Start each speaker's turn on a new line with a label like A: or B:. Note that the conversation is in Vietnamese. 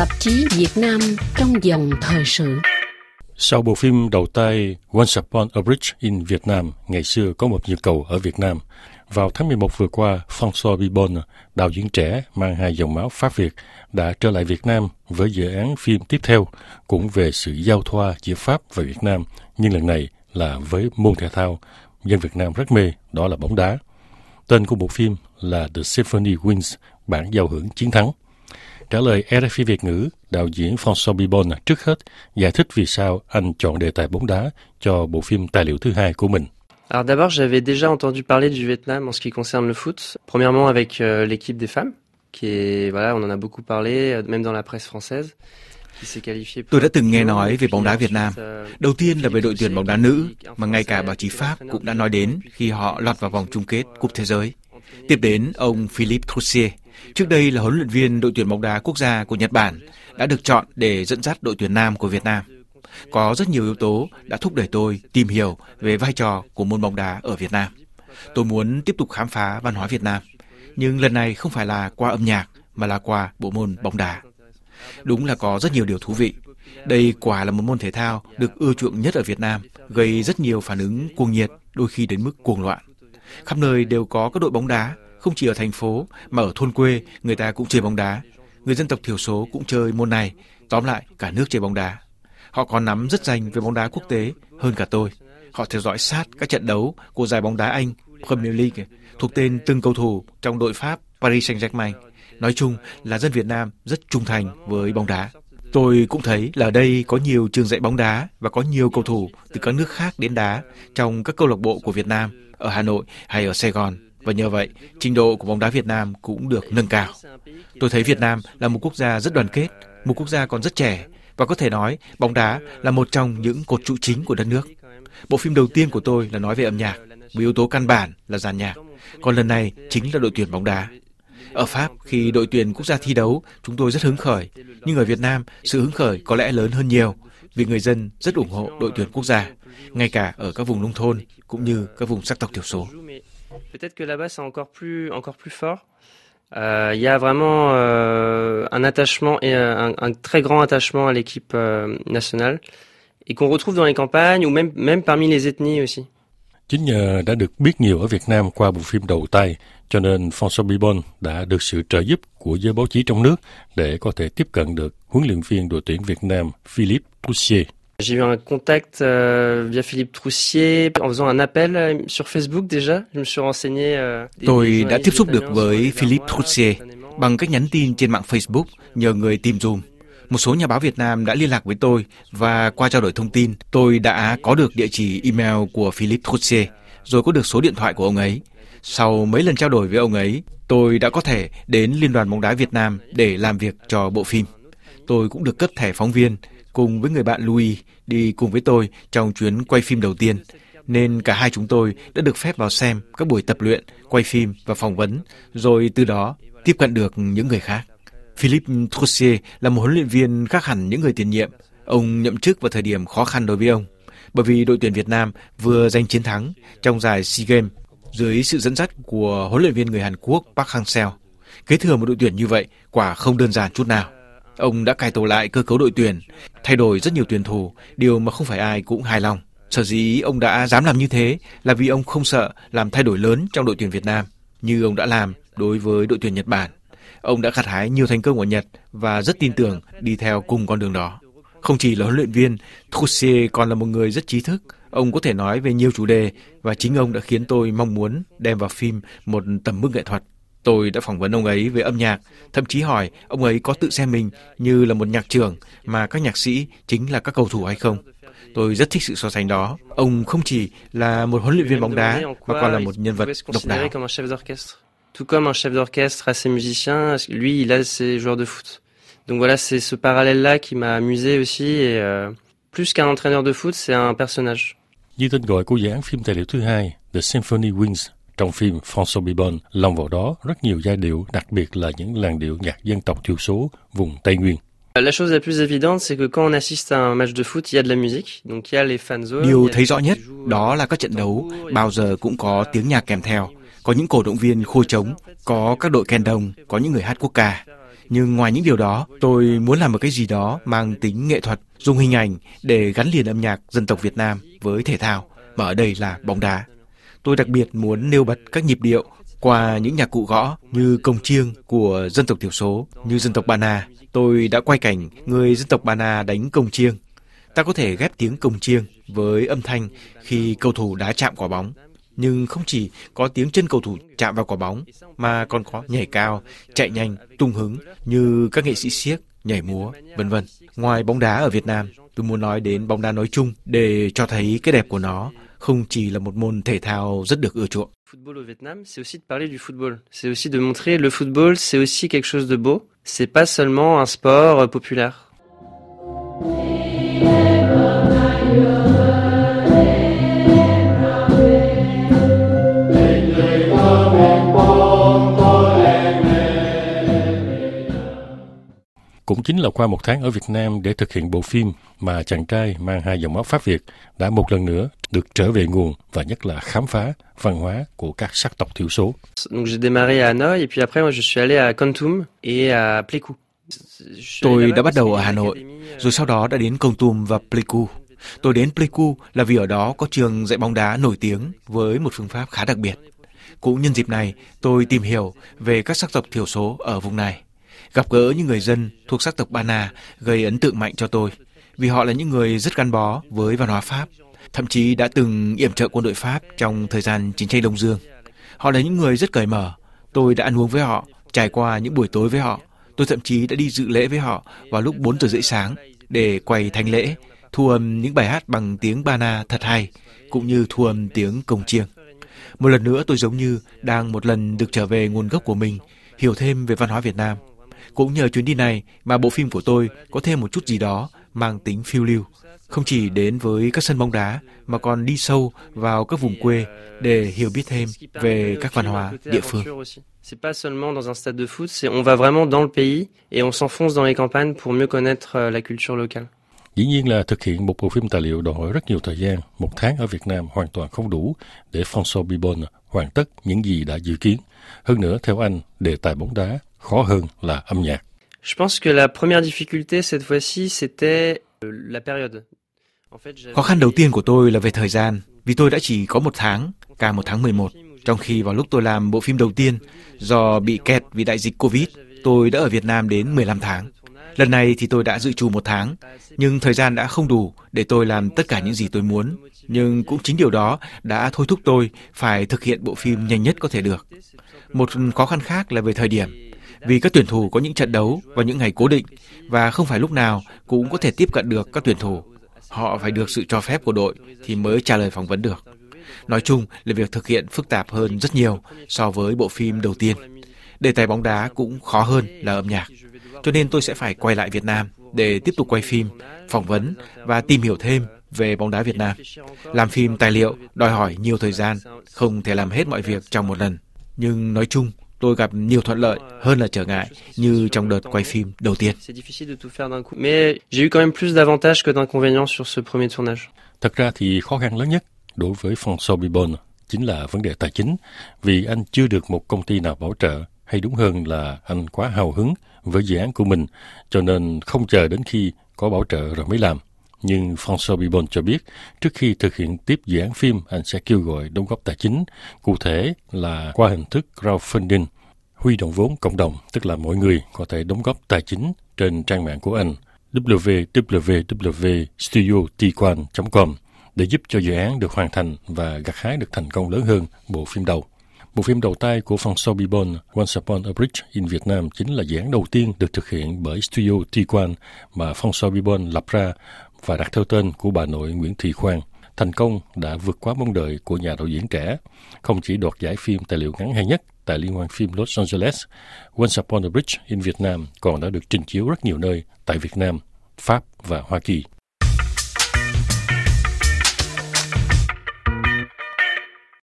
A: Tạp chí Việt Nam trong dòng thời sự.
B: Sau bộ phim đầu tay Once Upon a Bridge in Vietnam, ngày xưa có một nhịp cầu ở Việt Nam, vào tháng 11 vừa qua, François Bibon, đạo diễn trẻ mang hai dòng máu Pháp Việt, đã trở lại Việt Nam với dự án phim tiếp theo, cũng về sự giao thoa giữa Pháp và Việt Nam, nhưng lần này là với môn thể thao dân Việt Nam rất mê, đó là bóng đá. Tên của bộ phim là The Symphony Wins, bản giao hưởng chiến thắng. Trả lời RFI Việt ngữ, đạo diễn François Bibon trước hết giải thích vì sao anh chọn đề tài bóng đá cho bộ phim tài liệu thứ hai của mình.
C: Alors d'abord, j'avais déjà entendu parler du Vietnam en ce qui concerne le foot. Premièrement avec euh, l'équipe des femmes, qui est voilà, on en a beaucoup parlé, euh, même dans la presse française.
D: Tôi đã từng nghe nói về bóng đá Việt Nam. Đầu tiên là về đội tuyển bóng đá nữ, mà ngay cả báo chí Pháp cũng đã nói đến khi họ lọt vào vòng chung kết Cúp Thế giới. Tiếp đến ông Philippe Troussier, trước đây là huấn luyện viên đội tuyển bóng đá quốc gia của Nhật Bản, đã được chọn để dẫn dắt đội tuyển nam của Việt Nam. Có rất nhiều yếu tố đã thúc đẩy tôi tìm hiểu về vai trò của môn bóng đá ở Việt Nam. Tôi muốn tiếp tục khám phá văn hóa Việt Nam, nhưng lần này không phải là qua âm nhạc mà là qua bộ môn bóng đá. Đúng là có rất nhiều điều thú vị. Đây quả là một môn thể thao được ưa chuộng nhất ở Việt Nam, gây rất nhiều phản ứng cuồng nhiệt, đôi khi đến mức cuồng loạn. Khắp nơi đều có các đội bóng đá, không chỉ ở thành phố mà ở thôn quê người ta cũng chơi bóng đá. Người dân tộc thiểu số cũng chơi môn này, tóm lại cả nước chơi bóng đá. Họ còn nắm rất danh về bóng đá quốc tế hơn cả tôi. Họ theo dõi sát các trận đấu của giải bóng đá Anh Premier League thuộc tên từng cầu thủ trong đội Pháp Paris Saint-Germain. Nói chung là dân Việt Nam rất trung thành với bóng đá. Tôi cũng thấy là ở đây có nhiều trường dạy bóng đá và có nhiều cầu thủ từ các nước khác đến đá trong các câu lạc bộ của Việt Nam ở Hà Nội hay ở Sài Gòn. Và nhờ vậy, trình độ của bóng đá Việt Nam cũng được nâng cao. Tôi thấy Việt Nam là một quốc gia rất đoàn kết, một quốc gia còn rất trẻ và có thể nói bóng đá là một trong những cột trụ chính của đất nước. Bộ phim đầu tiên của tôi là nói về âm nhạc, với yếu tố căn bản là giàn nhạc. Còn lần này chính là đội tuyển bóng đá. Ở Pháp, khi đội tuyển quốc gia thi đấu, chúng tôi rất hứng khởi. Nhưng ở Việt Nam, sự hứng khởi có lẽ lớn hơn nhiều vì người dân rất ủng hộ đội tuyển quốc gia, ngay cả ở các vùng nông thôn cũng như các vùng sắc tộc thiểu số.
C: Peut-être que là-bas c'est encore plus encore plus fort. Euh, il y a vraiment euh, un attachement et un, un, très grand attachement à l'équipe euh, nationale et qu'on retrouve dans les campagnes ou même même parmi les ethnies aussi.
B: Chính nhờ đã được biết nhiều ở Việt Nam qua bộ phim đầu tay, cho nên François Bibon đã được sự trợ giúp của giới báo chí trong nước để có thể tiếp cận được huấn luyện viên đội tuyển Việt Nam Philippe Troussier.
C: J'ai eu un contact euh, via Philippe Troussier en faisant un appel euh, sur Facebook déjà. Je me suis renseigné. Euh,
D: Tôi đã tiếp xúc được với Philippe Troussier bằng cách nhắn tin trên mạng Facebook nhờ người tìm dùm. Một số nhà báo Việt Nam đã liên lạc với tôi và qua trao đổi thông tin, tôi đã có được địa chỉ email của Philippe Troussier, rồi có được số điện thoại của ông ấy. Sau mấy lần trao đổi với ông ấy, tôi đã có thể đến Liên đoàn bóng đá Việt Nam để làm việc cho bộ phim. Tôi cũng được cấp thẻ phóng viên cùng với người bạn Louis đi cùng với tôi trong chuyến quay phim đầu tiên, nên cả hai chúng tôi đã được phép vào xem các buổi tập luyện, quay phim và phỏng vấn, rồi từ đó tiếp cận được những người khác. Philippe Troussier là một huấn luyện viên khác hẳn những người tiền nhiệm. Ông nhậm chức vào thời điểm khó khăn đối với ông, bởi vì đội tuyển Việt Nam vừa giành chiến thắng trong giải SEA Games dưới sự dẫn dắt của huấn luyện viên người Hàn Quốc Park Hang-seo. Kế thừa một đội tuyển như vậy quả không đơn giản chút nào. Ông đã cải tổ lại cơ cấu đội tuyển, thay đổi rất nhiều tuyển thủ, điều mà không phải ai cũng hài lòng. Sở dĩ ông đã dám làm như thế là vì ông không sợ làm thay đổi lớn trong đội tuyển Việt Nam, như ông đã làm đối với đội tuyển Nhật Bản. Ông đã gặt hái nhiều thành công ở Nhật và rất tin tưởng đi theo cùng con đường đó. Không chỉ là huấn luyện viên, Troussier còn là một người rất trí thức. Ông có thể nói về nhiều chủ đề và chính ông đã khiến tôi mong muốn đem vào phim một tầm mức nghệ thuật. Tôi đã phỏng vấn ông ấy về âm nhạc, thậm chí hỏi ông ấy có tự xem mình như là một nhạc trưởng mà các nhạc sĩ chính là các cầu thủ hay không. Tôi rất thích sự so sánh đó. Ông không chỉ là một huấn luyện viên bóng đá mà còn là một nhân vật độc đáo.
C: Tout comme un chef d'orchestre a ses musiciens, lui, il a ses joueurs de foot. Donc voilà, c'est ce parallèle-là qui m'a amusé aussi. Et euh, plus qu'un entraîneur de foot, c'est un personnage.
B: Như tên gọi của dự án phim tài liệu thứ hai, The Symphony Wings, trong phim François Bibon lồng vào đó rất nhiều giai điệu, đặc biệt là những làn điệu nhạc dân tộc thiểu số vùng Tây Nguyên.
C: La chose la plus évidente, c'est que quand on assiste à un match de foot, il y a de la musique. Donc il y a les fan zones.
D: Điều thấy rõ nhất đó là các trận đấu bao giờ cũng có tiếng nhạc kèm theo. Có những cổ động viên khô trống, có các đội kèn đồng, có những người hát quốc ca. Nhưng ngoài những điều đó, tôi muốn làm một cái gì đó mang tính nghệ thuật, dùng hình ảnh để gắn liền âm nhạc dân tộc Việt Nam với thể thao, mà ở đây là bóng đá. Tôi đặc biệt muốn nêu bật các nhịp điệu qua những nhạc cụ gõ như cồng chiêng của dân tộc thiểu số như dân tộc Ba Na. Tôi đã quay cảnh người dân tộc Ba Na đánh cồng chiêng. Ta có thể ghép tiếng cồng chiêng với âm thanh khi cầu thủ đá chạm quả bóng. Nhưng không chỉ có tiếng chân cầu thủ chạm vào quả bóng, mà còn có nhảy cao, chạy nhanh, tung hứng như các nghệ sĩ siếc, nhảy múa, vân vân. Ngoài bóng đá ở Việt Nam, tôi muốn nói đến bóng đá nói chung để cho thấy cái đẹp của nó không chỉ là một môn thể thao rất được ưa chuộng.
C: Football au Vietnam, c'est aussi de parler du football. C'est aussi de montrer le football, c'est aussi quelque chose de beau. C'est pas seulement un sport euh, populaire.
B: Cũng chính là qua một tháng ở Việt Nam để thực hiện bộ phim mà chàng trai mang hai dòng máu Pháp Việt đã một lần nữa được trở về nguồn và nhất là khám phá văn hóa của các sắc tộc thiểu số.
C: Donc j'ai démarré à Hanoï et puis après moi je suis allé à Kon Tum et à Pleiku.
D: Tôi đã bắt đầu ở Hà Nội, rồi sau đó đã đến Kon Tum và Pleiku. Tôi đến Pleiku là vì ở đó có trường dạy bóng đá nổi tiếng với một phương pháp khá đặc biệt. Cũng nhân dịp này, tôi tìm hiểu về các sắc tộc thiểu số ở vùng này. Gặp gỡ những người dân thuộc sắc tộc Bana gây ấn tượng mạnh cho tôi, vì họ là những người rất gắn bó với văn hóa Pháp, thậm chí đã từng yểm trợ quân đội Pháp trong thời gian chiến tranh Đông Dương. Họ là những người rất cởi mở. Tôi đã ăn uống với họ, trải qua những buổi tối với họ. Tôi thậm chí đã đi dự lễ với họ vào lúc 4 giờ rưỡi sáng để quay thanh lễ, thu âm những bài hát bằng tiếng Bana thật hay, cũng như thu âm tiếng cồng chiêng. Một lần nữa tôi giống như đang một lần được trở về nguồn gốc của mình, hiểu thêm về văn hóa Việt Nam. Cũng nhờ chuyến đi này mà bộ phim của tôi có thêm một chút gì đó mang tính phiêu lưu, không chỉ đến với các sân bóng đá mà còn đi sâu vào các vùng quê để hiểu biết thêm về các văn hóa địa phương.
C: C'est pas seulement dans un stade de foot, c'est on va vraiment dans le pays et on s'enfonce dans les campagnes pour mieux connaître euh, la culture locale.
B: Dĩ nhiên là thực hiện một bộ phim tài liệu đòi hỏi rất nhiều thời gian. Một tháng ở Việt Nam hoàn toàn không đủ để François Bibon hoàn tất những gì đã dự kiến. Hơn nữa, theo anh, đề tài bóng đá khó hơn là âm nhạc.
C: Je pense que la première difficulté cette fois-ci, c'était euh, la période.
D: Khó khăn đầu tiên của tôi là về thời gian, vì tôi đã chỉ có một tháng, cả một tháng 11. Trong khi vào lúc tôi làm bộ phim đầu tiên, do bị kẹt vì đại dịch Covid, tôi đã ở Việt Nam đến 15 tháng. Lần này thì tôi đã dự trù một tháng, nhưng thời gian đã không đủ để tôi làm tất cả những gì tôi muốn. Nhưng cũng chính điều đó đã thôi thúc tôi phải thực hiện bộ phim nhanh nhất có thể được. Một khó khăn khác là về thời điểm, vì các tuyển thủ có những trận đấu vào những ngày cố định và không phải lúc nào cũng có thể tiếp cận được các tuyển thủ. Họ phải được sự cho phép của đội thì mới trả lời phỏng vấn được. Nói chung là việc thực hiện phức tạp hơn rất nhiều so với bộ phim đầu tiên. Đề tài bóng đá cũng khó hơn là âm nhạc. Cho nên tôi sẽ phải quay lại Việt Nam để tiếp tục quay phim, phỏng vấn và tìm hiểu thêm về bóng đá Việt Nam. Làm phim tài liệu đòi hỏi nhiều thời gian, không thể làm hết mọi việc trong một lần. Nhưng nói chung, tôi gặp nhiều thuận lợi hơn là trở ngại như trong đợt quay phim đầu tiên.
B: Thật ra thì khó khăn lớn nhất đối với François Bibon chính là vấn đề tài chính, vì anh chưa được một công ty nào bảo trợ, hay đúng hơn là anh quá hào hứng với dự án của mình, cho nên không chờ đến khi có bảo trợ rồi mới làm. Nhưng François Bibon cho biết, trước khi thực hiện tiếp dự án phim, anh sẽ kêu gọi đóng góp tài chính, cụ thể là qua hình thức crowdfunding, huy động vốn cộng đồng, tức là mọi người có thể đóng góp tài chính trên trang mạng của anh www.studiotiquan.com để giúp cho dự án được hoàn thành và gặt hái được thành công lớn hơn bộ phim đầu. Bộ phim đầu tay của François Bibon, Once Upon a Bridge in Vietnam chính là dự án đầu tiên được thực hiện bởi Studio Tiquan mà François Bibon lập ra và đặt theo tên của bà nội Nguyễn Thị Khoan. Thành công đã vượt quá mong đợi của nhà đạo diễn trẻ, không chỉ đoạt giải phim tài liệu ngắn hay nhất tại Liên hoan phim Los Angeles, Once Upon a Bridge in Vietnam còn đã được trình chiếu rất nhiều nơi tại Việt Nam, Pháp và Hoa Kỳ.